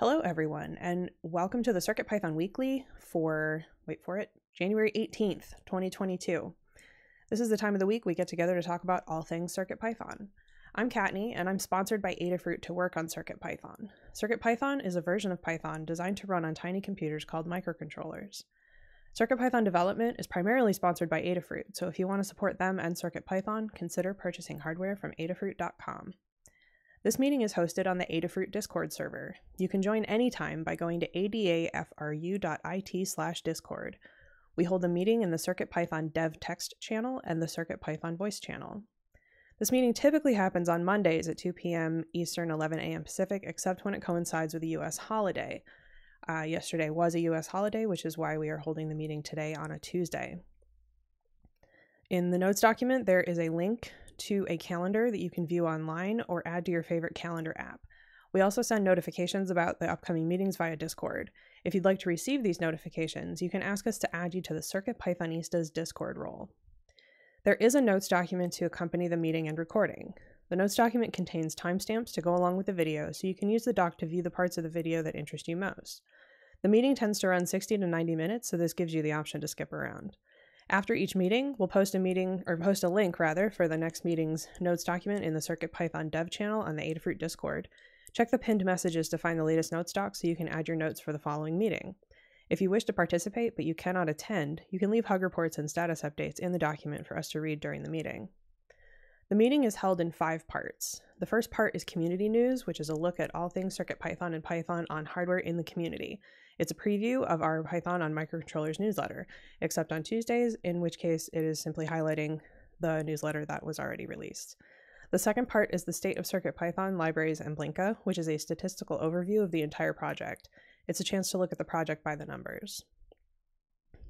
Hello, everyone, and welcome to the CircuitPython Weekly for, wait for it, January 18th, 2022. This is the time of the week we get together to talk about all things CircuitPython. I'm Kattni, and I'm sponsored by Adafruit to work on CircuitPython. CircuitPython is a version of Python designed to run on tiny computers called microcontrollers. CircuitPython development is primarily sponsored by Adafruit, so if you want to support them and CircuitPython, consider purchasing hardware from adafruit.com. This meeting is hosted on the Adafruit Discord server. You can join anytime by going to adafru.it slash discord. We hold the meeting in the CircuitPython dev text channel and the CircuitPython voice channel. This meeting typically happens on Mondays at 2 p.m. Eastern, 11 a.m. Pacific, except when it coincides with a U.S. holiday. Uh, yesterday was a U.S. holiday, which is why we are holding the meeting today on a Tuesday. In the notes document, there is a link to a calendar that you can view online or add to your favorite calendar app. We also send notifications about the upcoming meetings via Discord. If you'd like to receive these notifications, you can ask us to add you to the Circuit Pythonistas Discord role. There is a notes document to accompany the meeting and recording. The notes document contains timestamps to go along with the video, so you can use the doc to view the parts of the video that interest you most. The meeting tends to run 60 to 90 minutes, so this gives you the option to skip around. After each meeting, we'll post a meeting or post a link rather for the next meeting's notes document in the CircuitPython dev channel on the Adafruit Discord. Check the pinned messages to find the latest notes doc so you can add your notes for the following meeting. If you wish to participate but you cannot attend, you can leave hug reports and status updates in the document for us to read during the meeting. The meeting is held in five parts. The first part is community news, which is a look at all things CircuitPython and Python on hardware in the community. It's a preview of our Python on microcontrollers newsletter, except on Tuesdays, in which case it is simply highlighting the newsletter that was already released. The second part is the state of CircuitPython, libraries, and Blinka, which is a statistical overview of the entire project. It's a chance to look at the project by the numbers.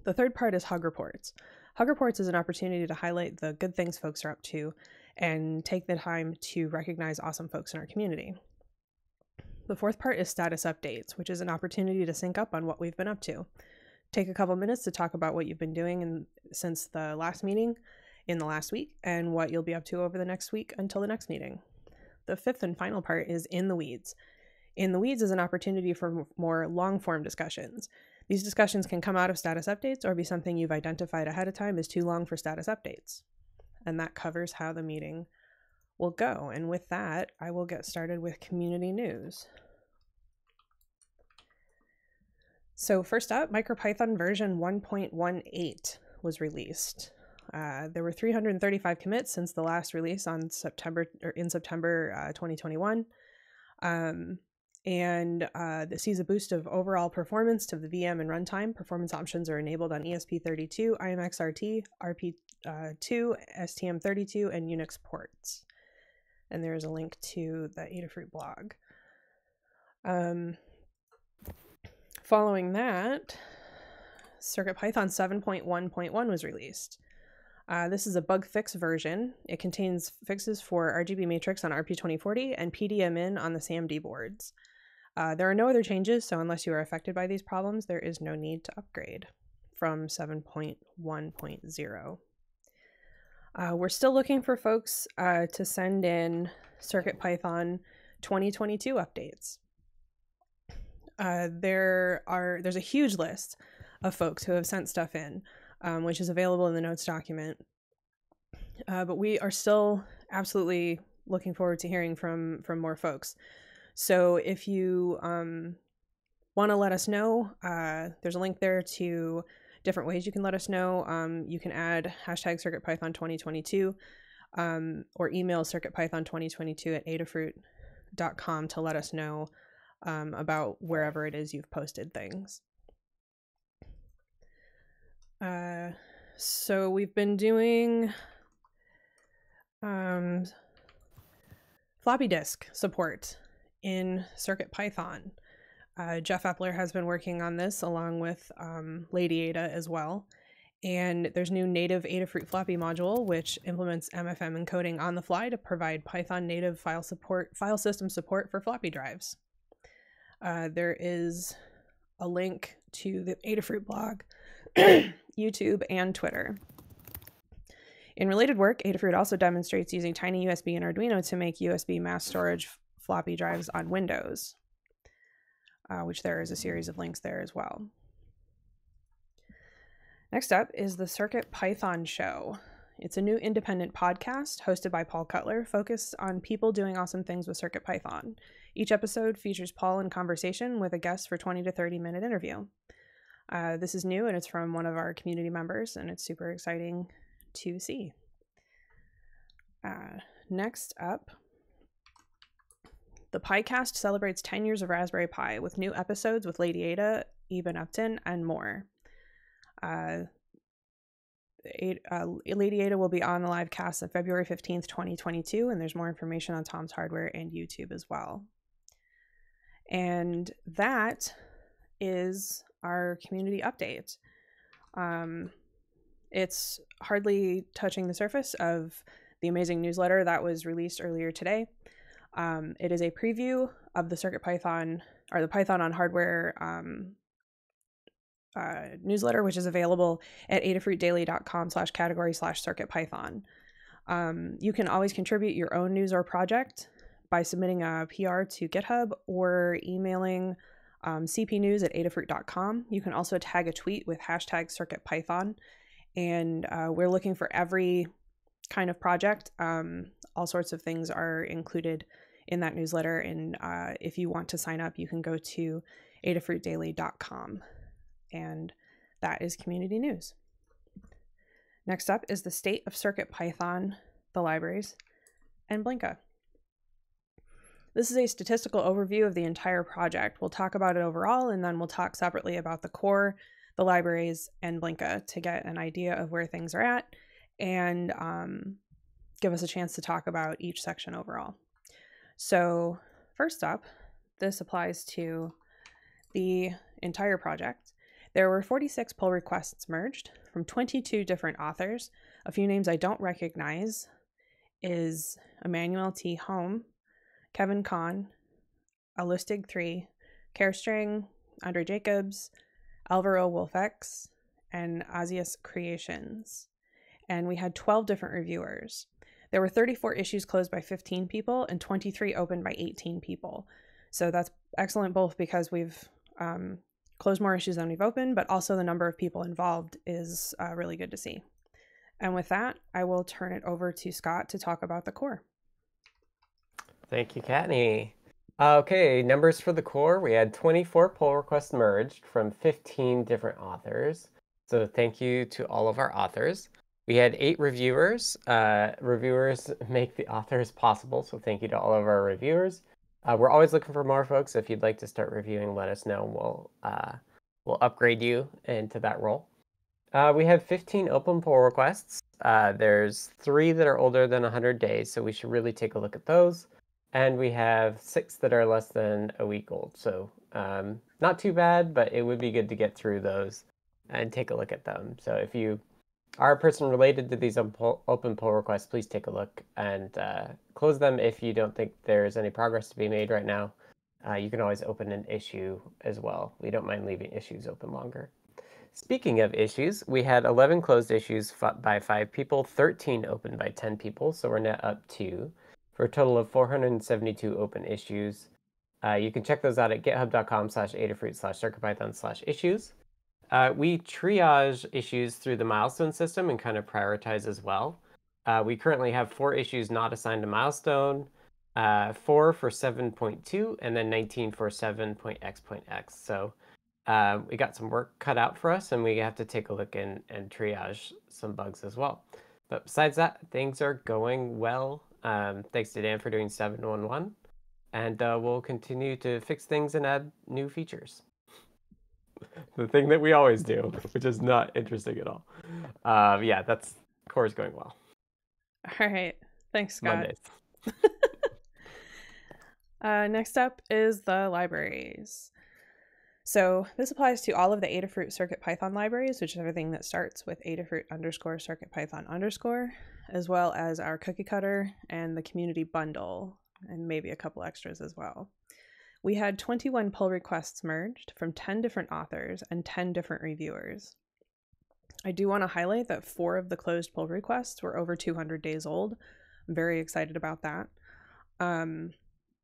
The third part is Hug Reports. Hug Reports is an opportunity to highlight the good things folks are up to and take the time to recognize awesome folks in our community. The fourth part is status updates, which is an opportunity to sync up on what we've been up to. Take a couple minutes to talk about what you've been doing in, since the last meeting in the last week and what you'll be up to over the next week until the next meeting. The fifth and final part is In the Weeds. In the Weeds is an opportunity for more long form discussions. These discussions can come out of status updates or be something you've identified ahead of time is too long for status updates. And that covers how the meeting will go. And with that, I will get started with community news. So first up, MicroPython version 1.18 was released. Uh, there were 335 commits since the last release on September or in September uh, 2021. Um, and uh, this sees a boost of overall performance to the VM and runtime. Performance options are enabled on ESP32, IMXRT, RP2, STM32, and Unix ports and there is a link to the Adafruit blog. Um, following that, CircuitPython 7.1.1 was released. Uh, this is a bug fix version. It contains fixes for RGB matrix on RP2040 and PDMin on the SAMD boards. Uh, there are no other changes, so unless you are affected by these problems, there is no need to upgrade from 7.1.0. Uh, we're still looking for folks uh, to send in CircuitPython 2022 updates. Uh, there are there's a huge list of folks who have sent stuff in, um, which is available in the notes document. Uh, but we are still absolutely looking forward to hearing from from more folks. So if you um, want to let us know, uh, there's a link there to different ways you can let us know. Um, you can add hashtag CircuitPython2022 um, or email CircuitPython2022 at adafruit.com to let us know um, about wherever it is you've posted things. Uh, so we've been doing um, floppy disk support in CircuitPython. Uh, Jeff Epler has been working on this along with um, Lady Ada as well. And there's new native Adafruit floppy module, which implements MFM encoding on the fly to provide Python native file support, file system support for floppy drives. Uh, there is a link to the Adafruit blog, YouTube, and Twitter. In related work, Adafruit also demonstrates using Tiny USB and Arduino to make USB mass storage floppy drives on Windows. Uh, which there is a series of links there as well. Next up is the Circuit Python Show. It's a new independent podcast hosted by Paul Cutler, focused on people doing awesome things with Circuit Python. Each episode features Paul in conversation with a guest for 20 to 30 minute interview. Uh, this is new and it's from one of our community members, and it's super exciting to see. Uh, next up, the PyCast celebrates 10 years of Raspberry Pi with new episodes with Lady Ada, Eben Upton, and more. Uh, uh, Lady Ada will be on the live cast on February 15th, 2022, and there's more information on Tom's Hardware and YouTube as well. And that is our community update. Um, it's hardly touching the surface of the amazing newsletter that was released earlier today. Um, it is a preview of the Circuit Python or the Python on Hardware um, uh, newsletter, which is available at adafruitdaily.com slash category slash. Um, you can always contribute your own news or project by submitting a PR to GitHub or emailing um, cpnews at adafruit.com. You can also tag a tweet with hashtag circuitpython. And uh, we're looking for every kind of project. Um, all sorts of things are included in that newsletter. And uh, if you want to sign up, you can go to adafruitdaily.com and that is community news. Next up is the state of Circuit Python, the libraries, and Blinka. This is a statistical overview of the entire project. We'll talk about it overall, and then we'll talk separately about the core, the libraries, and Blinka to get an idea of where things are at and um, give us a chance to talk about each section overall. So, first up, this applies to the entire project. There were 46 pull requests merged from 22 different authors. A few names I don't recognize is Emmanuel T. Home, Kevin Kahn, Alustig3, Carestring, Andre Jacobs, Alvaro Wolfex, and Asius Creations. And we had 12 different reviewers. There were 34 issues closed by 15 people and 23 opened by 18 people. So that's excellent both because we've um, close more issues than we've opened, but also the number of people involved is uh, really good to see. And with that, I will turn it over to Scott to talk about the core. Thank you, Kattni. Okay, numbers for the core. We had 24 pull requests merged from 15 different authors. So thank you to all of our authors. We had eight reviewers. Uh, reviewers make the authors possible, so thank you to all of our reviewers. Uh, we're always looking for more folks. If you'd like to start reviewing, let us know. And we'll uh, we'll upgrade you into that role. Uh, we have 15 open pull requests. Uh, there's three that are older than 100 days, so we should really take a look at those. And we have six that are less than a week old. So um, not too bad, but it would be good to get through those and take a look at them. So if you a person related to these open pull requests, please take a look and uh, close them if you don't think there's any progress to be made right now. Uh, you can always open an issue as well. We don't mind leaving issues open longer. Speaking of issues, we had 11 closed issues by five people, 13 open by 10 people, so we're net up two, for a total of 472 open issues. Uh, you can check those out at github.com slash adafruit slash circuitpython slash issues. Uh, we triage issues through the milestone system and kind of prioritize as well. Uh, we currently have four issues not assigned a milestone, uh, four for 7.2, and then 19 for 7.x.x. So uh, we got some work cut out for us, and we have to take a look and, and triage some bugs as well. But besides that, things are going well. Um, thanks to Dan for doing 711, and uh, we'll continue to fix things and add new features the thing that we always do, which is not interesting at all. Um, yeah, that's core's going well. All right, thanks, Scott. uh, next up is the libraries. So this applies to all of the Adafruit Circuit Python libraries, which is everything that starts with Adafruit underscore Circuit Python underscore, as well as our cookie cutter and the community bundle, and maybe a couple extras as well. We had 21 pull requests merged from 10 different authors and 10 different reviewers. I do want to highlight that four of the closed pull requests were over 200 days old. I'm very excited about that. Um,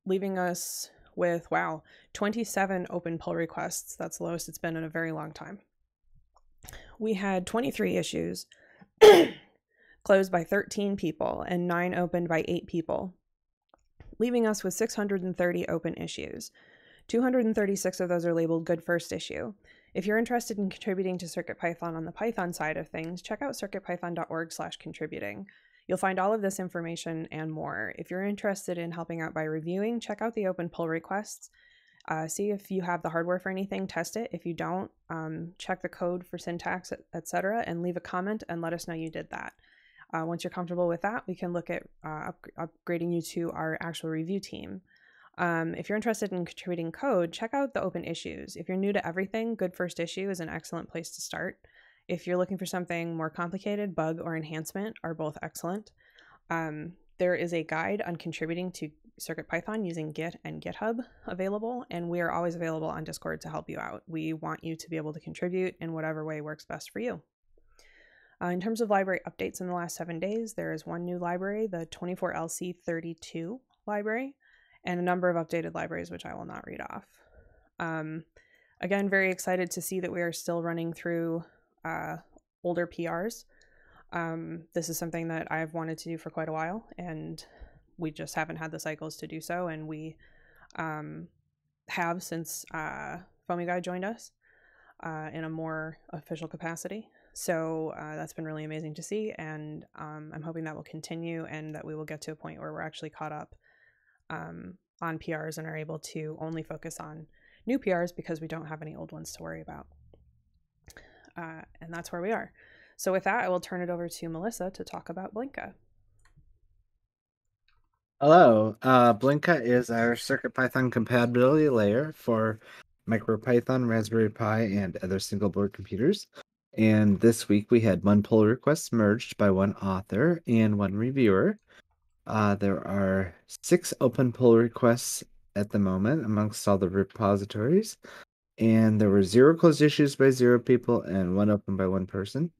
leaving us with, wow, 27 open pull requests. That's the lowest it's been in a very long time. We had 23 issues closed by 13 people and nine opened by eight people, leaving us with 630 open issues. 236 of those are labeled Good First Issue. If you're interested in contributing to CircuitPython on the Python side of things, check out circuitpython.org slash contributing. You'll find all of this information and more. If you're interested in helping out by reviewing, check out the open pull requests. Uh, see if you have the hardware for anything, test it. If you don't, um, check the code for syntax, etc., and leave a comment and let us know you did that. Uh, once you're comfortable with that, we can look at uh, up- upgrading you to our actual review team. Um, if you're interested in contributing code, check out the open issues. If you're new to everything, Good First Issue is an excellent place to start. If you're looking for something more complicated, bug or enhancement are both excellent. Um, there is a guide on contributing to CircuitPython using Git and GitHub available, and we are always available on Discord to help you out. We want you to be able to contribute in whatever way works best for you. Uh, in terms of library updates in the last seven days, there is one new library, the 24LC32 library, and a number of updated libraries, which I will not read off. Um, again, very excited to see that we are still running through uh, older PRs. Um, this is something that I've wanted to do for quite a while, and we just haven't had the cycles to do so. And we um, have since uh, Foamy Guy joined us uh, in a more official capacity. So uh, that's been really amazing to see, and um, I'm hoping that will continue and that we will get to a point where we're actually caught up um, on PRs and are able to only focus on new PRs because we don't have any old ones to worry about uh, and that's where we are. So with that, I will turn it over to Melissa to talk about Blinka. Hello, uh, Blinka is our CircuitPython compatibility layer for MicroPython, Raspberry Pi, and other single board computers. And this week we had one pull request merged by one author and one reviewer. Uh, there are six open pull requests at the moment amongst all the repositories and there were zero closed issues by zero people and one open by one person.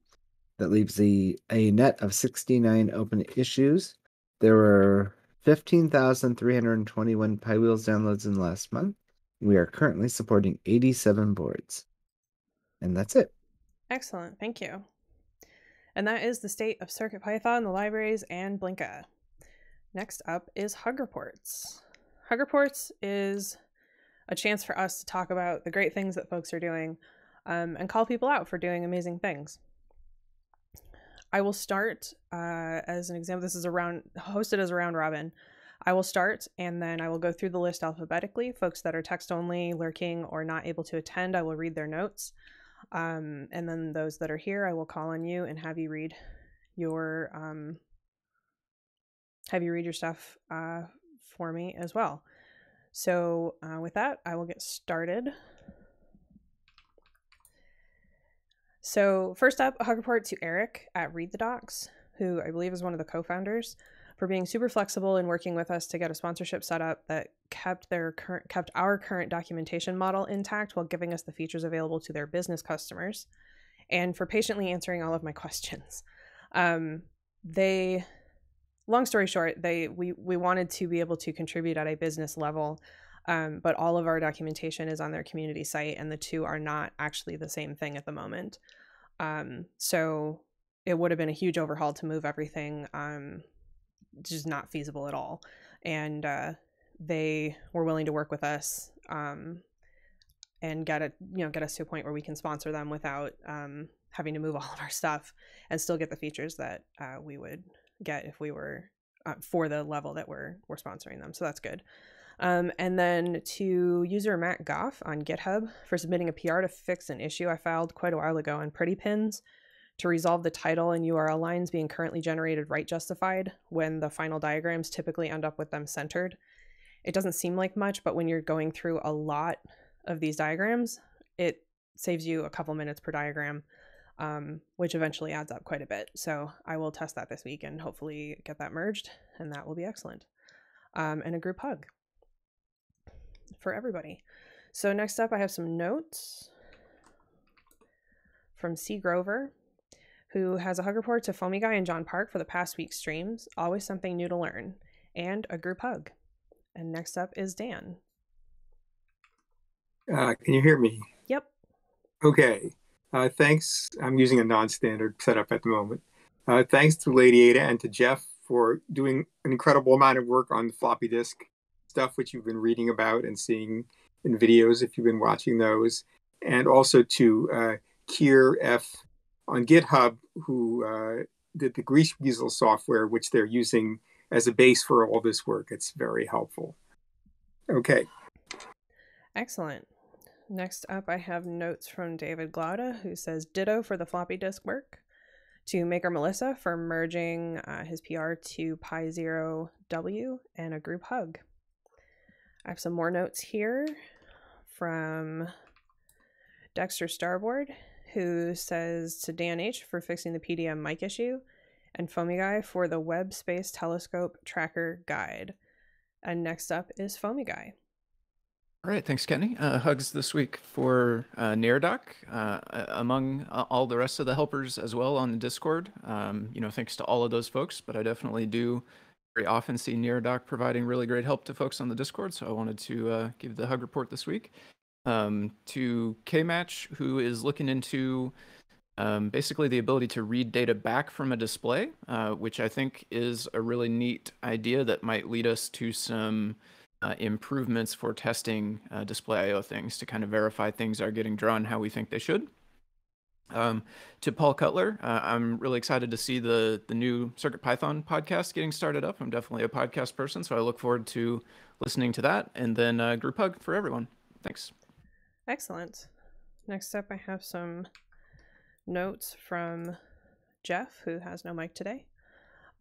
That leaves the a net of 69 open issues. There were 15,321 PyWheels downloads in the last month. We are currently supporting 87 boards. And that's it. Excellent. Thank you. And that is the state of CircuitPython, the libraries, and Blinka. Next up is Hug Reports. Hug Reports is a chance for us to talk about the great things that folks are doing um, and call people out for doing amazing things. I will start uh, as an example. This is around hosted as a round robin. I will start and then I will go through the list alphabetically. Folks that are text only, lurking, or not able to attend, I will read their notes. Um, and then those that are here, I will call on you and have you read your um, have you read your stuff uh, for me as well. So uh, with that, I will get started. So first up, a hug report to Eric at Read the Docs, who I believe is one of the co-founders, for being super flexible and working with us to get a sponsorship set up that kept their current kept our current documentation model intact while giving us the features available to their business customers, and for patiently answering all of my questions. Um, they long story short, they we we wanted to be able to contribute at a business level, um, but all of our documentation is on their community site, and the two are not actually the same thing at the moment. Um, so it would have been a huge overhaul to move everything. Um, just not feasible at all, and uh, they were willing to work with us um, and get it, you know, get us to a point where we can sponsor them without um, having to move all of our stuff and still get the features that uh, we would get if we were uh, for the level that we're we're sponsoring them. So that's good. Um, and then to user Matt Goff on GitHub for submitting a PR to fix an issue I filed quite a while ago on Pretty Pins to resolve the title and URL lines being currently generated right justified when the final diagrams typically end up with them centered. It doesn't seem like much, but when you're going through a lot of these diagrams, it saves you a couple minutes per diagram um, which eventually adds up quite a bit. So I will test that this week and hopefully get that merged, and that will be excellent. Um, and a group hug for everybody. So next up, I have some notes from C. Grover, who has a hug report to Foamy Guy and John Park for the past week's streams. Always something new to learn, and a group hug. And next up is Dan. Uh, can you hear me? Yep. Okay. Uh, thanks. I'm using a non-standard setup at the moment. Uh, thanks to Lady Ada and to Jeff for doing an incredible amount of work on the floppy disk stuff, which you've been reading about and seeing in videos if you've been watching those, and also to uh, Keir F on GitHub, who uh, did the Greaseweazle software, which they're using as a base for all this work. It's very helpful. Okay. Excellent. Next up, I have notes from David Glaude, who says ditto for the floppy disk work, to Maker Melissa for merging uh, his PR to Pi0W, and a group hug. I have some more notes here from Dexter Starboard, who says to Dan H for fixing the PDM mic issue, and Foamy Guy for the Webb Space Telescope Tracker Guide. And next up is Foamy Guy. All right, thanks, Kenny. Uh, hugs this week for uh, Neradoc, uh, among uh, all the rest of the helpers as well on the Discord. Um, you know, thanks to all of those folks, but I definitely do very often see Neradoc providing really great help to folks on the Discord, so I wanted to uh, give the hug report this week. Um, to K-Match, who is looking into um, basically the ability to read data back from a display, uh, which I think is a really neat idea that might lead us to some uh, improvements for testing uh, display IO things to kind of verify things are getting drawn how we think they should. Um, to Paul Cutler, uh, I'm really excited to see the the new Circuit Python podcast getting started up. I'm definitely a podcast person, so I look forward to listening to that. And then uh, group hug for everyone. Thanks. Excellent. Next up, I have some notes from Jeff, who has no mic today.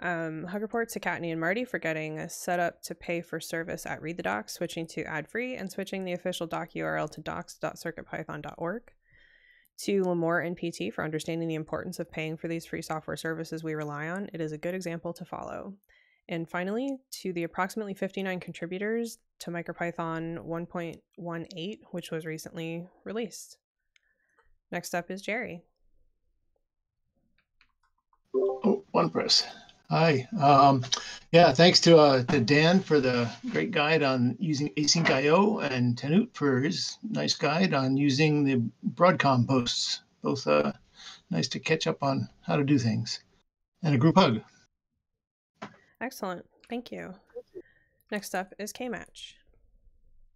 Um, hug report to Kattni and Marty for getting a setup to pay for service at Read the Docs, switching to ad free, and switching the official doc URL to docs.circuitpython.org. To Limor and PT for understanding the importance of paying for these free software services we rely on. It is a good example to follow. And finally, to the approximately 59 contributors to MicroPython 1.18, which was recently released. Next up is Jerry. Oh, one press. Hi. Um, yeah, thanks to, uh, to Dan for the great guide on using async IO and Tannewt for his nice guide on using the Broadcom posts. Both uh, nice to catch up on how to do things. And a group hug. Excellent. Thank you. Next up is K-Match.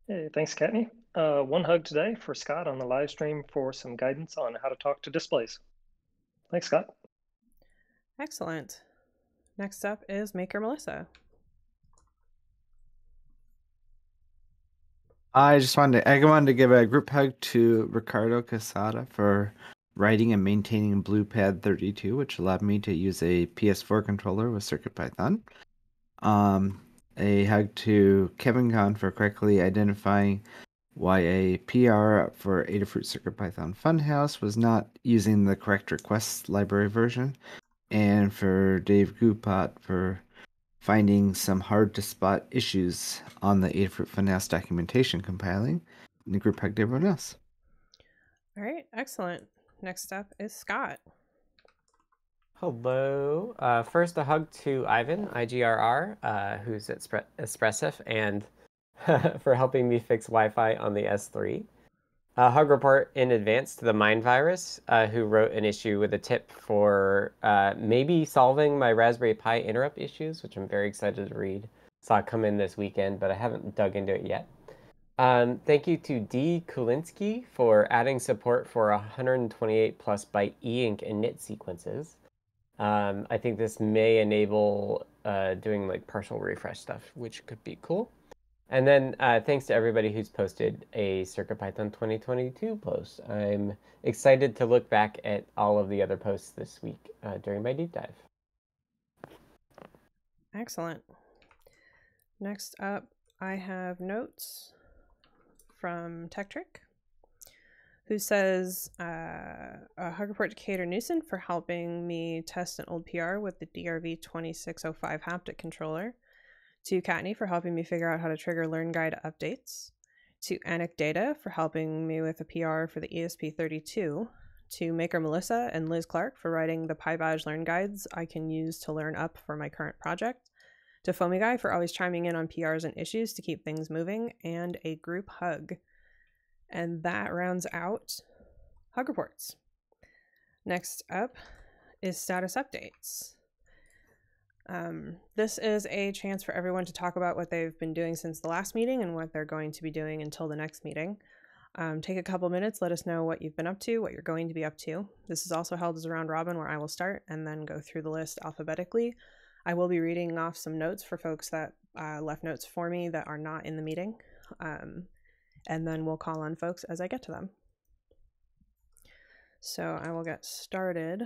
Hey, thanks, Kattni. Uh, one hug today for Scott on the live stream for some guidance on how to talk to displays. Thanks, Scott. Excellent. Next up is Maker Melissa. I just wanted to, I wanted to give a group hug to Ricardo Quesada for writing and maintaining BluePad 32, which allowed me to use a PS4 controller with CircuitPython. Um, a hug to Kevin Kahn for correctly identifying why a PR for Adafruit CircuitPython Funhouse was not using the correct request library version and for Dave Gupat for finding some hard to spot issues on the Adafruit Funhouse documentation compiling. And the group hugged everyone else. All right, excellent. Next up is Scott. Hello. Uh, first, a hug to Ivan, IGRR, uh, who's at Spre- Espressif, and for helping me fix Wi Fi on the S3. A hug report in advance to the Mind Virus, uh, who wrote an issue with a tip for uh, maybe solving my Raspberry Pi interrupt issues, which I'm very excited to read. Saw it come in this weekend, but I haven't dug into it yet. Um, thank you to D. Kulinski for adding support for 128 plus byte e-ink and knit sequences. Um, I think this may enable uh, doing like partial refresh stuff, which could be cool. And then uh, thanks to everybody who's posted a CircuitPython 2022 post. I'm excited to look back at all of the other posts this week uh, during my deep dive. Excellent. Next up, I have notes from TechTrick, who says uh, a hug report to caternuson for helping me test an old PR with the DRV 2605 haptic controller. To Kattni for helping me figure out how to trigger Learn Guide updates, to Anecdata for helping me with a PR for the ESP32, to Maker Melissa and Liz Clark for writing the PyBadge Learn Guides I can use to learn up for my current project, to Foamy Guy for always chiming in on PRs and issues to keep things moving, and a group hug. And that rounds out Hug Reports. Next up is status updates. Um, this is a chance for everyone to talk about what they've been doing since the last meeting and what they're going to be doing until the next meeting. Um, take a couple minutes, let us know what you've been up to, what you're going to be up to. This is also held as a round robin where I will start and then go through the list alphabetically. I will be reading off some notes for folks that uh, left notes for me that are not in the meeting. Um, and then we'll call on folks as I get to them. So I will get started.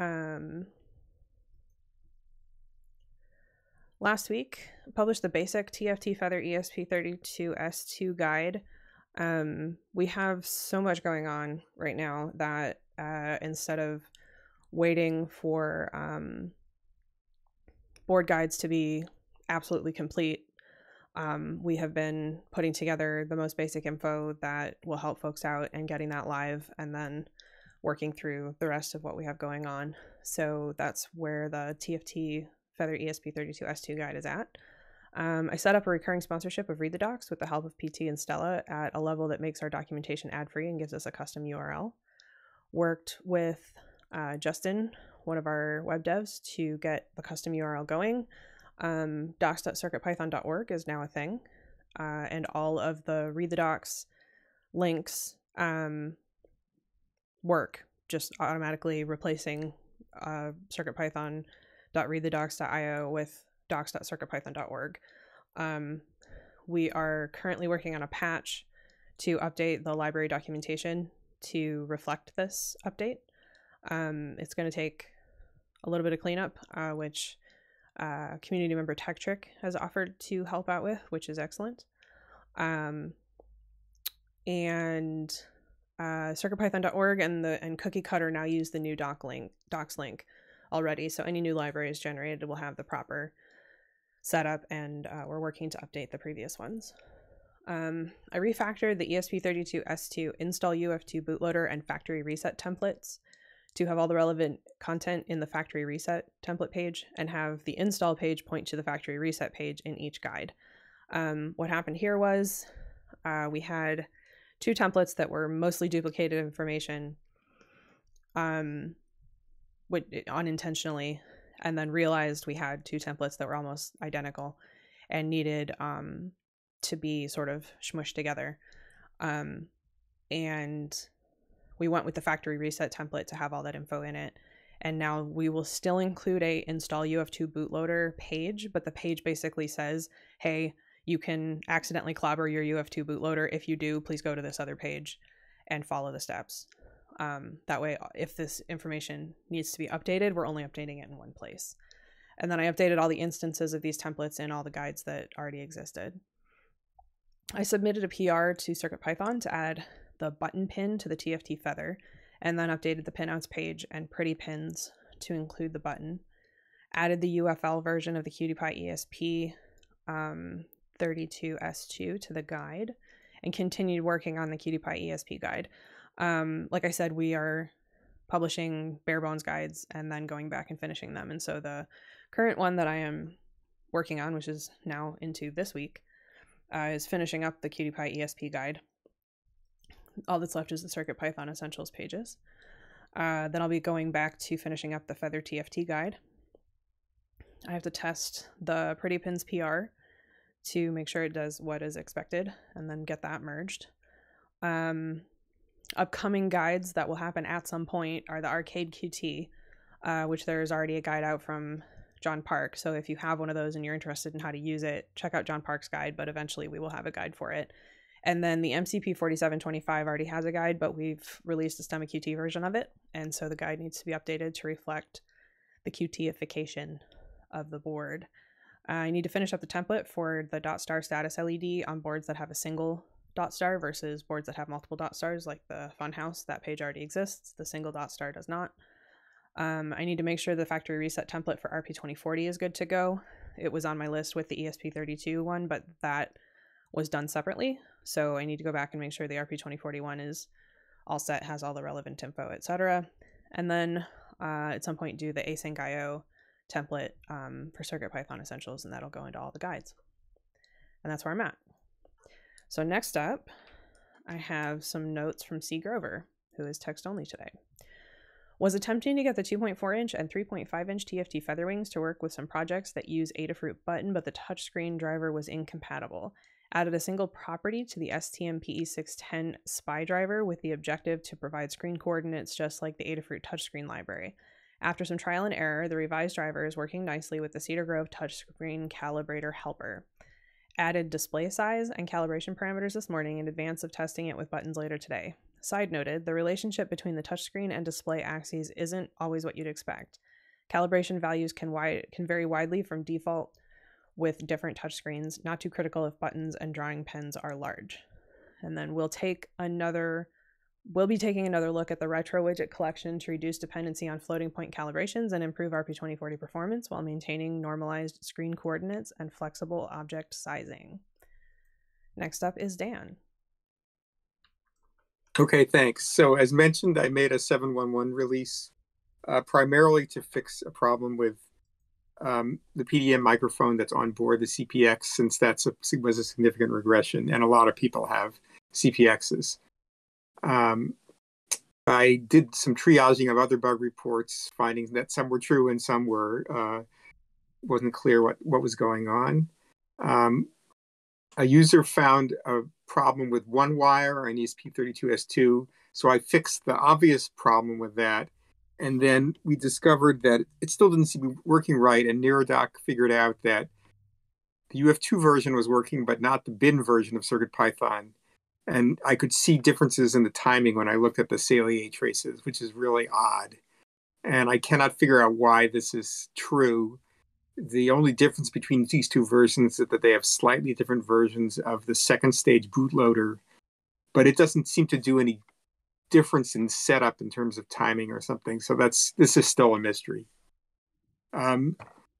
Um, last week, published the basic TFT Feather ESP32S2 guide. Um, we have so much going on right now that uh, instead of waiting for um, board guides to be absolutely complete, um, we have been putting together the most basic info that will help folks out and getting that live and then working through the rest of what we have going on. So that's where the TFT Feather ESP32S2 guide is at. Um, I set up a recurring sponsorship of Read the Docs with the help of PT and Stella at a level that makes our documentation ad free and gives us a custom URL. Worked with uh, Justin, one of our web devs, to get the custom URL going. Um, docs.circuitpython.org is now a thing, uh, and all of the Read the Docs links um, work just automatically replacing uh, circuitpython.readthedocs.io with docs.circuitpython.org. Um, we are currently working on a patch to update the library documentation to reflect this update. Um, it's going to take a little bit of cleanup, uh, which uh, community member TechTrick has offered to help out with, which is excellent. Um, and uh, CircuitPython.org and the and Cookie Cutter now use the new doc link docs link already. So any new libraries generated will have the proper setup, and uh, we're working to update the previous ones. Um, I refactored the ESP32S2 install UF2 bootloader and factory reset templates to have all the relevant content in the factory reset template page and have the install page point to the factory reset page in each guide. Um, what happened here was uh, we had two templates that were mostly duplicated information um, unintentionally, and then realized we had two templates that were almost identical and needed um, to be sort of smushed together. Um, and we went with the factory reset template to have all that info in it. And now we will still include a install UF2 bootloader page, but the page basically says, hey, you can accidentally clobber your UF2 bootloader. If you do, please go to this other page and follow the steps. Um, that way, if this information needs to be updated, we're only updating it in one place. And then I updated all the instances of these templates in all the guides that already existed. I submitted a PR to CircuitPython to add the button pin to the TFT feather, and then updated the pinouts page and pretty pins to include the button. Added the UFL version of the QtPy ESP um, 32S2 to the guide and continued working on the QtPy ESP guide. Um, like I said, we are publishing bare bones guides and then going back and finishing them. And so the current one that I am working on, which is now into this week, uh, is finishing up the QtPy ESP guide. All that's left is the CircuitPython Essentials pages. Uh, then I'll be going back to finishing up the Feather TFT guide. I have to test the Pretty Pins PR to make sure it does what is expected and then get that merged. Um, upcoming guides that will happen at some point are the Arcade QT, uh, which there's already a guide out from John Park. So if you have one of those and you're interested in how to use it, check out John Park's guide, but eventually we will have a guide for it. And then the MCP 4725 already has a guide, but we've released a STEMMA QT version of it. And so the guide needs to be updated to reflect the QTification of the board. I need to finish up the template for the dot star status LED on boards that have a single dot star versus boards that have multiple dot stars like the Funhouse. That page already exists. The single dot star does not. Um, I need to make sure the factory reset template for RP2040 is good to go. It was on my list with the ESP32 one, but that was done separately. So I need to go back and make sure the RP2041 is all set, has all the relevant info, etc. And then uh, at some point do the async IO template um, for CircuitPython Essentials, and that'll go into all the guides. And that's where I'm at. So next up, I have some notes from C. Grover, who is text only today. Was attempting to get the 2.4 inch and 3.5 inch TFT Featherwings to work with some projects that use Adafruit button, but the touchscreen driver was incompatible. Added a single property to the STM-PE610 SPI driver with the objective to provide screen coordinates just like the Adafruit touchscreen library. After some trial and error, the revised driver is working nicely with the Cedar Grove touchscreen calibrator helper. Added display size and calibration parameters this morning in advance of testing it with buttons later today. Side noted, the relationship between the touchscreen and display axes isn't always what you'd expect. Calibration values can, can vary widely from default with different touchscreens, not too critical if buttons and drawing pens are large. And then we'll take another we'll be taking another look at the retro widget collection to reduce dependency on floating point calibrations and improve RP2040 performance while maintaining normalized screen coordinates and flexible object sizing. Next up is Dan. Okay, thanks. So as mentioned, I made a 711 release uh, primarily to fix a problem with um, the PDM microphone that's on board the CPX, since that was a significant regression, and a lot of people have CPXs. Um, I did some triaging of other bug reports, finding that some were true and some were uh, wasn't clear what what was going on. Um, a user found a problem with one wire on ESP32S2. So I fixed the obvious problem with that. And then we discovered that it still didn't seem to be working right. And Neradoc figured out that the UF2 version was working, but not the bin version of CircuitPython. And I could see differences in the timing when I looked at the Saleae traces, which is really odd. And I cannot figure out why this is true the only difference between these two versions is that they have slightly different versions of the second stage bootloader, but it doesn't seem to do any difference in setup in terms of timing or something. So that's this is still a mystery. Um,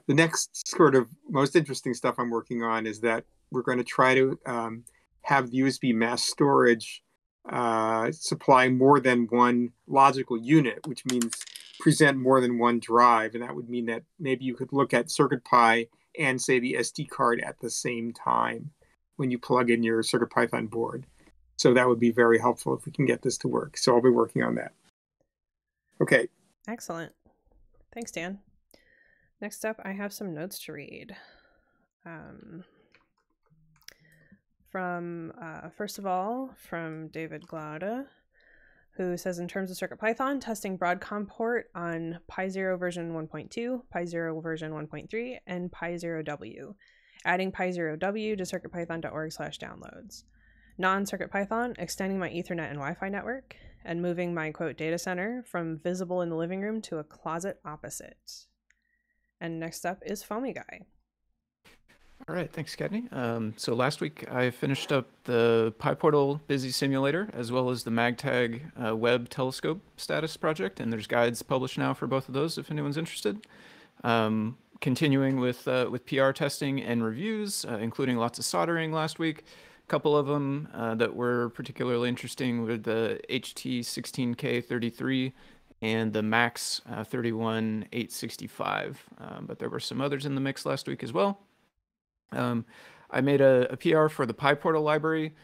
the next sort of most interesting stuff I'm working on is that we're going to try to um, have the USB mass storage uh, supply more than one logical unit, which means present more than one drive. And that would mean that maybe you could look at CircuitPy and say the SD card at the same time when you plug in your CircuitPython board. So that would be very helpful if we can get this to work. So I'll be working on that. Okay. Excellent. Thanks, Dan. Next up, I have some notes to read. Um, from, uh, first of all, from David Glaude who says in terms of CircuitPython, testing Broadcom port on Pi0 version 1.2, Pi0 version 1.3, and Pi0W, adding Pi0W to circuitpython.org slash downloads. Non-CircuitPython, extending my Ethernet and Wi-Fi network, and moving my quote data center from visible in the living room to a closet opposite. And next up is Foamy Guy. All right, thanks, Kattni. Um, so last week I finished up the PyPortal Busy Simulator as well as the MagTag uh, Webb Telescope status project, and there's guides published now for both of those if anyone's interested. Um, continuing with uh, with PR testing and reviews, uh, including lots of soldering last week. Couple of them uh, that were particularly interesting were the HT16K33 and the Max uh, 31865. Um, but there were some others in the mix last week as well. Um, I made a, a, PR for the PyPortal library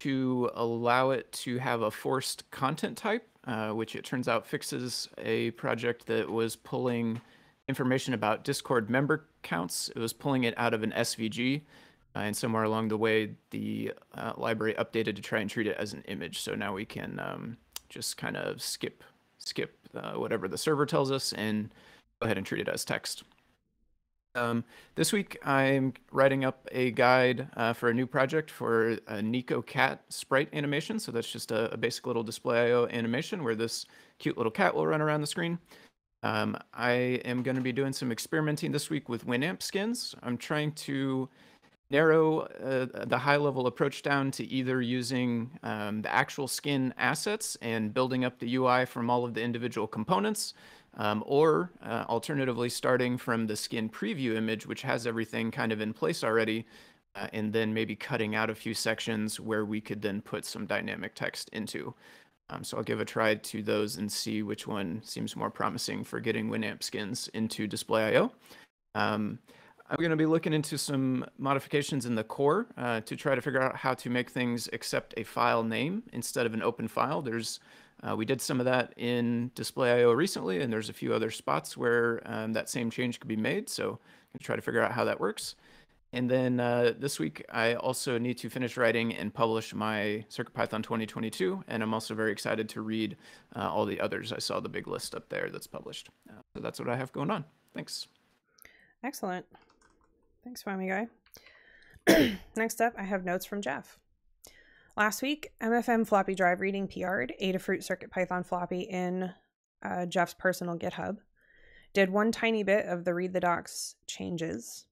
to allow it to have a forced content type, uh, which it turns out fixes a project that was pulling information about Discord member counts. It was pulling it out of an SVG, uh, and somewhere along the way, the uh, library updated to try and treat it as an image. So now we can um, just kind of skip skip uh, whatever the server tells us and go ahead and treat it as text. Um, this week, I'm writing up a guide uh, for a new project for a Neko cat sprite animation. So that's just a, a, basic little display IO animation where this cute little cat will run around the screen. Um, I am going to be doing some experimenting this week with Winamp skins. I'm trying to narrow uh, the high level approach down to either using um, the actual skin assets and building up the UI from all of the individual components um, or uh, alternatively starting from the skin preview image, which has everything kind of in place already, uh, and then maybe cutting out a few sections where we could then put some dynamic text into. Um, so I'll give a try to those and see which one seems more promising for getting Winamp skins into Display.io. Um, I'm going to be looking into some modifications in the core uh, to try to figure out how to make things accept a file name instead of an open file. There's uh, we did some of that in Display.io recently, and there's a few other spots where um, that same change could be made. So I'm going to try to figure out how that works. And then uh, this week, I also need to finish writing and publish my CircuitPython 2022. And I'm also very excited to read uh, all the others. I saw the big list up there that's published. Uh, so that's what I have going on. Thanks. Excellent. Thanks, Whammy Guy. Next up, I have notes from Jeff. Last week, MFM floppy drive reading PR'd Adafruit CircuitPython floppy in uh, Jeff's personal GitHub. Did one tiny bit of the read the docs changes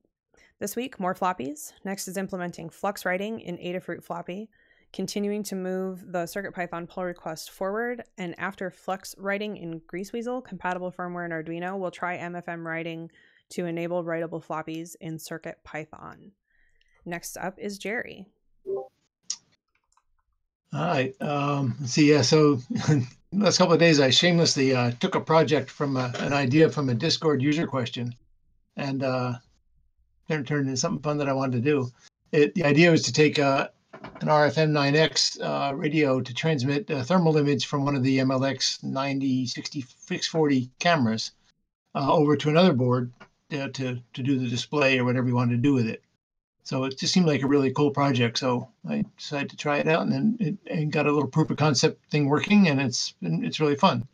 this week, more floppies. Next is implementing flux writing in Adafruit floppy, continuing to move the CircuitPython pull request forward, and after flux writing in Greaseweazle, compatible firmware in Arduino, we'll try MFM writing to enable writable floppies in Circuit Python. Next up is Jerry. Right. Um, let's see. Yeah. So last couple of days, I shamelessly uh, took a project from a, an idea from a Discord user question, and uh, turned turned into something fun that I wanted to do. It, the idea was to take uh, an RFM9X uh, radio to transmit a thermal image from one of the MLX 90, 60, 640 cameras uh, over to another board uh, to to do the display or whatever you wanted to do with it. So it just seemed like a really cool project. So I decided to try it out, and then it and got a little proof of concept thing working, and it's it's really fun.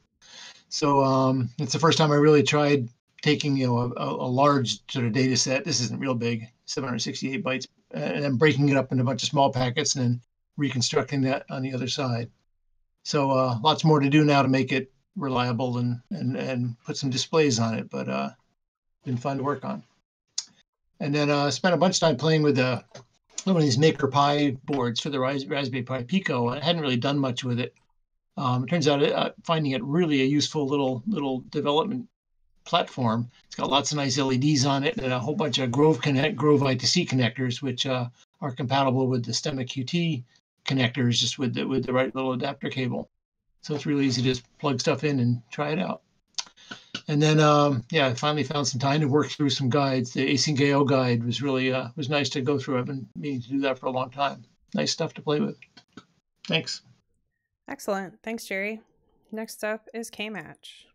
So um, it's the first time I really tried taking you know a, a, large sort of data set. This isn't real big, 768 bytes, and then breaking it up into a bunch of small packets and then reconstructing that on the other side. So uh, lots more to do now to make it reliable and and and put some displays on it. But uh, been fun to work on. And then uh, spent a bunch of time playing with uh, one of these Maker Pi boards for the Raspberry Pi Pico. I hadn't really done much with it. Um, it turns out uh, finding it really a useful little little development platform. It's got lots of nice LEDs on it and a whole bunch of Grove Connect, Grove I2C connectors, which uh, are compatible with the STEMMA QT connectors, just with the, with the right little adapter cable. So it's really easy to just plug stuff in and try it out. And then, um, yeah, I finally found some time to work through some guides. The Async.io guide was really uh, was nice to go through. I've been meaning to do that for a long time. Nice stuff to play with. Thanks. Excellent. Thanks, Jerry. Next up is K-Match.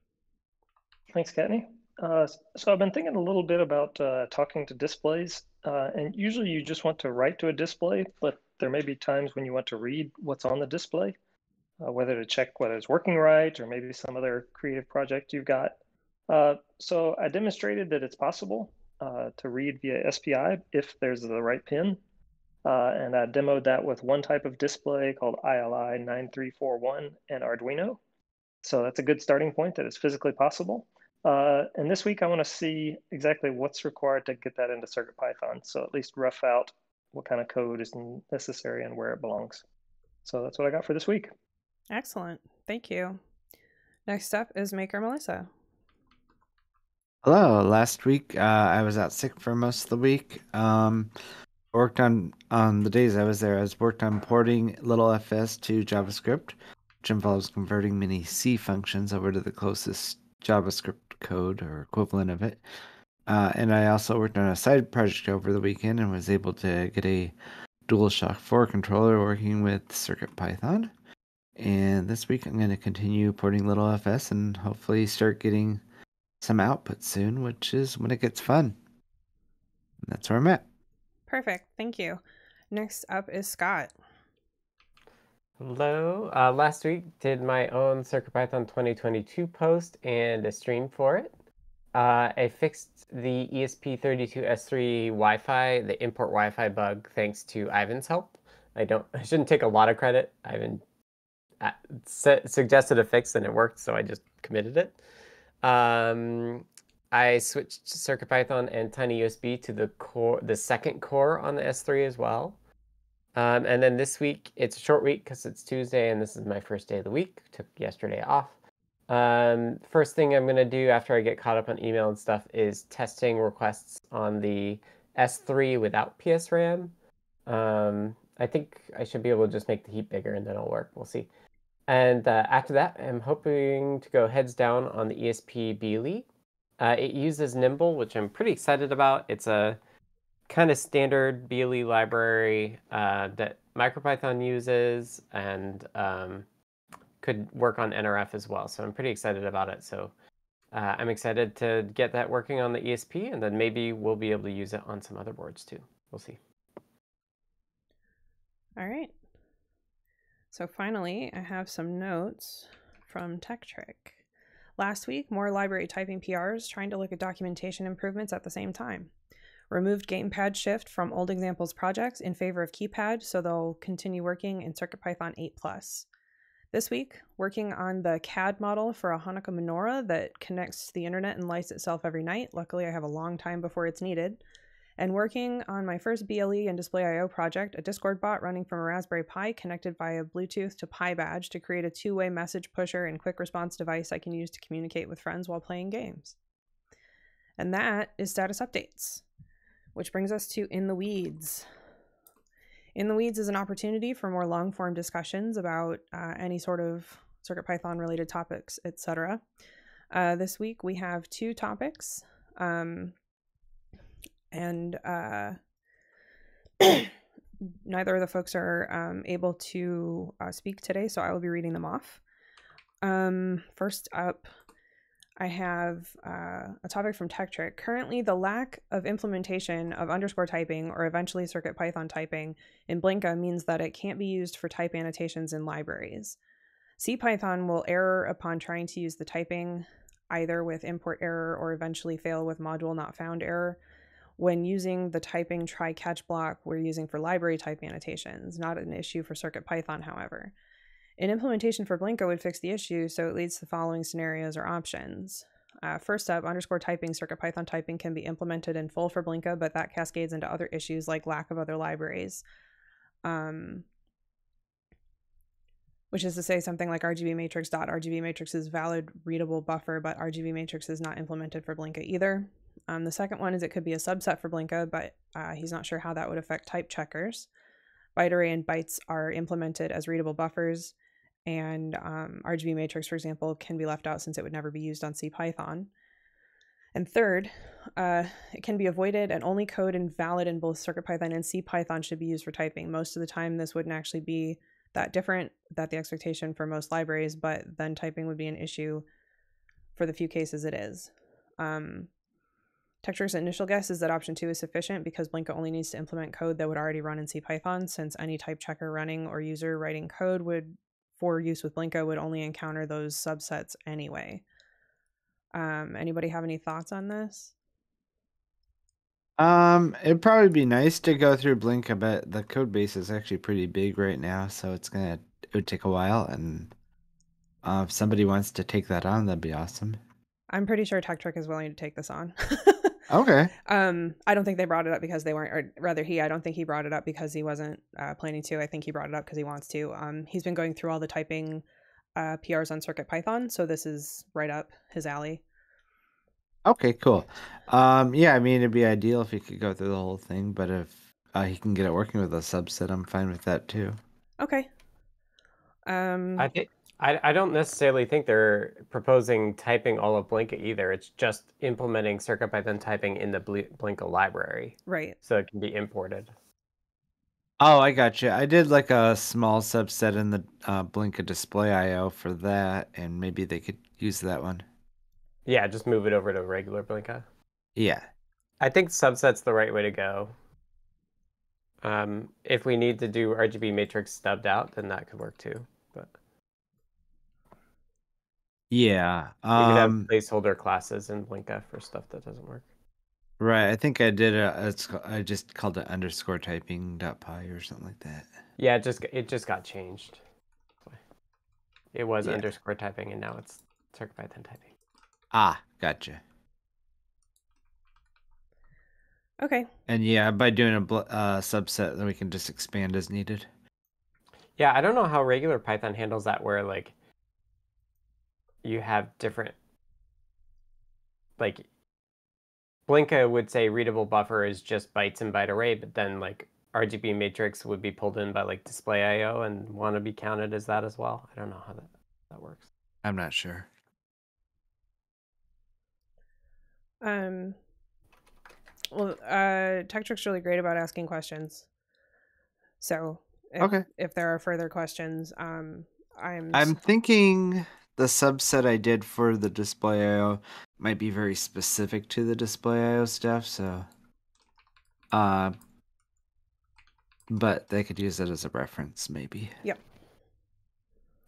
Thanks, Kattni. Uh, so I've been thinking a little bit about uh, talking to displays, uh, and usually you just want to write to a display, but there may be times when you want to read what's on the display, uh, whether to check whether it's working right or maybe some other creative project you've got. Uh, so I demonstrated that it's possible uh, to read via SPI if there's the right pin, and I demoed that with one type of display called ILI 9341 and Arduino. So that's a good starting point that it's physically possible. Uh, and this week I want to see exactly what's required to get that into CircuitPython. So at least rough out what kind of code is necessary and where it belongs. So that's what I got for this week. Excellent. Thank you. Next up is Maker Melissa. Hello. Last week uh, I was out sick for most of the week. Um, worked on on the days I was there. I was worked on porting little FS to JavaScript, which involves converting many C functions over to the closest JavaScript code or equivalent of it. Uh, and I also worked on a side project over the weekend and was able to get a DualShock 4 controller working with CircuitPython. And this week I'm going to continue porting little FS and hopefully start getting some output soon, which is when it gets fun. And that's where I'm at. Perfect. Thank you. Next up is Scott. Hello. Uh, last week did my own CircuitPython 2022 post and a stream for it. Uh, I fixed the ESP32S3 Wi-Fi, the import Wi-Fi bug, thanks to Ivan's help. I don't, I shouldn't take a lot of credit. Ivan uh, suggested a fix and it worked, so I just committed it. Um, I switched CircuitPython and TinyUSB to the core, the second core on the S3 as well. Um, and then this week, it's a short week because it's Tuesday and this is my first day of the week. Took yesterday off. Um, first thing I'm going to do after I get caught up on email and stuff is testing requests on the S3 without PSRAM. Um, I think I should be able to just make the heap bigger and then it'll work. We'll see. And uh, after that, I'm hoping to go heads down on the ESP Beely. Uh, it uses NimBLE, which I'm pretty excited about. It's a kind of standard BLE library uh, that MicroPython uses and um, could work on NRF as well. So I'm pretty excited about it. So uh, I'm excited to get that working on the ESP, and then maybe we'll be able to use it on some other boards too. We'll see. All right. So finally, I have some notes from Tekktrik. Last week, more library typing PRs trying to look at documentation improvements at the same time. Removed gamepad shift from old examples projects in favor of keypad, so they'll continue working in CircuitPython 8+. This week, working on the CAD model for a Hanukkah menorah that connects to the internet and lights itself every night. Luckily, I have a long time before it's needed. And working on my first BLE and Display.io project, a Discord bot running from a Raspberry Pi connected via Bluetooth to PyBadge to create a two way message pusher and quick response device I can use to communicate with friends while playing games. And that is status updates, which brings us to In the Weeds. In the Weeds is an opportunity for more long form discussions about uh, any sort of CircuitPython related topics, etc. Uh, this week we have two topics, um, and uh, neither of the folks are um, able to uh, speak today, so I will be reading them off. Um, first up, I have uh, a topic from Tekktrik. Currently, the lack of implementation of underscore typing or eventually Circuit Python typing in Blinka means that it can't be used for type annotations in libraries. CPython will error upon trying to use the typing, either with import error or eventually fail with module not found error. When using the typing try catch block we're using for library type annotations, not an issue for CircuitPython, however. An implementation for Blinka would fix the issue, so it leads to the following scenarios or options. Uh, first up, underscore typing, CircuitPython typing can be implemented in full for Blinka, but that cascades into other issues like lack of other libraries. Um, which is to say something like RGB matrix dot RGB matrix is valid readable buffer, but RGB matrix is not implemented for Blinka either. Um, the second one is it could be a subset for Blinka, but uh, he's not sure how that would affect type checkers. Byte array and bytes are implemented as readable buffers and um, RGB matrix, for example, can be left out since it would never be used on CPython. And third, uh, it can be avoided and only code invalid in both CircuitPython and CPython should be used for typing. Most of the time, this wouldn't actually be that different, that the expectation for most libraries, but then typing would be an issue for the few cases it is. Um, Tekktrik's initial guess is that option two is sufficient because Blinka only needs to implement code that would already run in CPython, since any type checker running or user writing code would for use with Blinka would only encounter those subsets anyway. Um, anybody have any thoughts on this? Um, it'd probably be nice to go through Blinka, but the code base is actually pretty big right now, so it's gonna it would take a while. And uh, if somebody wants to take that on, that'd be awesome. I'm pretty sure Tekktrik is willing to take this on. Okay. Um, I don't think they brought it up because they weren't, or rather, he. I don't think he brought it up because he wasn't uh, planning to. I think he brought it up because he wants to. Um, he's been going through all the typing uh, PRs on Circuit Python, so this is right up his alley. Okay, cool. Um, yeah, I mean, it'd be ideal if he could go through the whole thing, but if uh, he can get it working with a subset, I'm fine with that too. Okay. Um, I think I, I don't necessarily think they're proposing typing all of Blinka either. It's just implementing CircuitPython typing in the Blinka library. Right. So it can be imported. Oh, I got you. I did like a small subset in the uh, Blinka display IO for that, and maybe they could use that one. Yeah, just move it over to regular Blinka. Yeah. I think subset's the right way to go. Um, if we need to do RGB matrix stubbed out, then that could work too. But yeah, we could have um, placeholder classes in Blinka for stuff that doesn't work. right. I think I did a. It's ca- I just called it underscore typing dot py or something like that. Yeah, it just it just got changed. It was Yeah. underscore typing, and now it's CircuitPython typing. Ah, gotcha. okay. And yeah, by doing a uh, subset, then we can just expand as needed. Yeah, I don't know how regular Python handles that where like you have different like Blinka would say readable buffer is just bytes and byte array, but then like RGB matrix would be pulled in by like display IO and want to be counted as that as well. I don't know how that that works. I'm not sure. Um, Well, uh, Tekktrik's really great about asking questions. So, if, Okay. if there are further questions, um, I'm. I'm thinking the subset I did for the display IO might be very specific to the display IO stuff, so uh but they could use it as a reference maybe.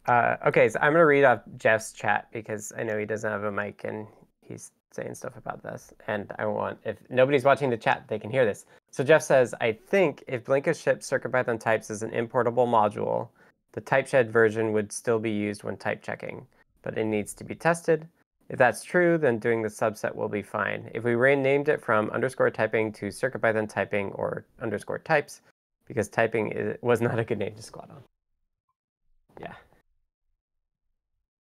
Uh, okay, so I'm gonna read off Jeff's chat because I know he doesn't have a mic and he's saying stuff about this, and I want if nobody's watching the chat, they can hear this. So Jeff says, I think if Blinka ships CircuitPython types as an importable module, the TypeShed version would still be used when type checking, but it needs to be tested. If that's true, then doing the subset will be fine. If we renamed it from underscore typing to CircuitPython typing or underscore types, because typing is, was not a good name to squat on. Yeah.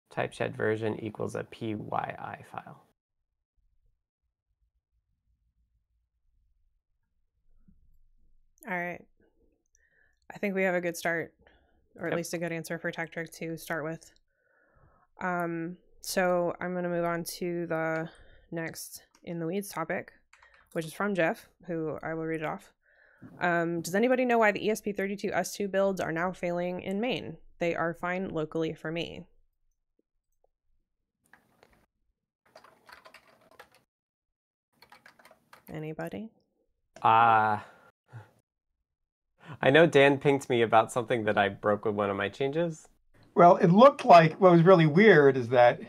TypeShed version equals a PYI file. All right. I think we have a good start, or at Yep. least a good answer for Tekktrik to start with. Um, so I'm going to move on to the next in the weeds topic, which is from Jeff, who I will read it off. Um, does anybody know why the ESP32S2 builds are now failing in main? They are fine locally for me. Anybody? Uh, I know Dan pinged me about something that I broke with one of my changes. Well, it looked like what was really weird is that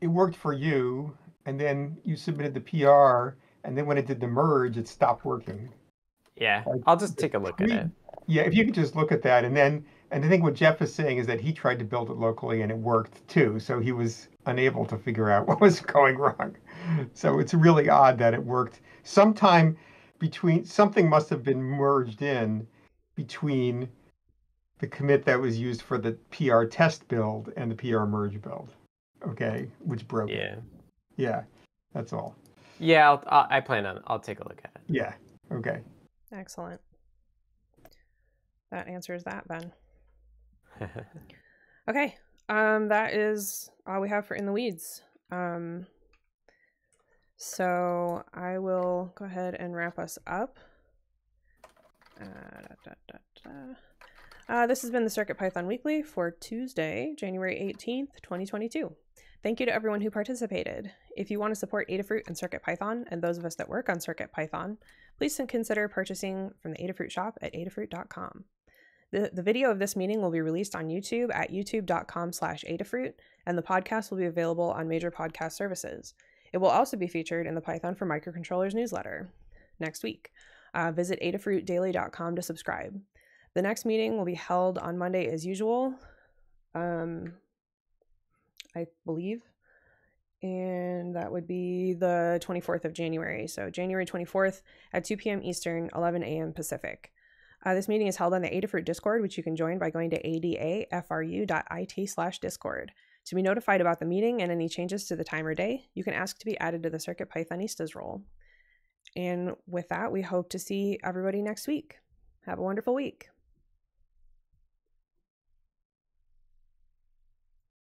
it worked for you, and then you submitted the PR, and then when it did the merge, it stopped working. Yeah, Like, I'll just take a look at it. Yeah, if you could just look at that, and then, and I think what Jeff is saying is that he tried to build it locally and it worked too, so he was unable to figure out what was going wrong. So it's really odd that it worked. Sometime between something must have been merged in between the commit that was used for the PR test build and the PR merge build. Okay, which broke. it. Yeah, Yeah, that's all. yeah. I'll, I'll, I plan on. I'll take a look at it. Yeah. Okay. Excellent. That answers that then. Okay. Um that is all we have for in the weeds. Um so I will go ahead and wrap us up. Uh, da, da, da, da. Uh, this has been the Circuit Python Weekly for Tuesday, January 18th, 2022. Thank you to everyone who participated. If you want to support Adafruit and Circuit Python and those of us that work on Circuit Python, please consider purchasing from the Adafruit shop at adafruit.com. The, the video of this meeting will be released on YouTube at youtube.com slash Adafruit, and the podcast will be available on major podcast services. It will also be featured in the Python for Microcontrollers newsletter next week. Uh, visit adafruitdaily.com to subscribe. The next meeting will be held on Monday as usual, um, I believe. And that would be the 24th of January. So, January 24th at 2 p.m. Eastern, 11 a.m. Pacific. Uh, this meeting is held on the Adafruit Discord, which you can join by going to adafru.it slash discord. To be notified about the meeting and any changes to the time or day, you can ask to be added to the Circuit Pythonistas role. And with that, we hope to see everybody next week. Have a wonderful week.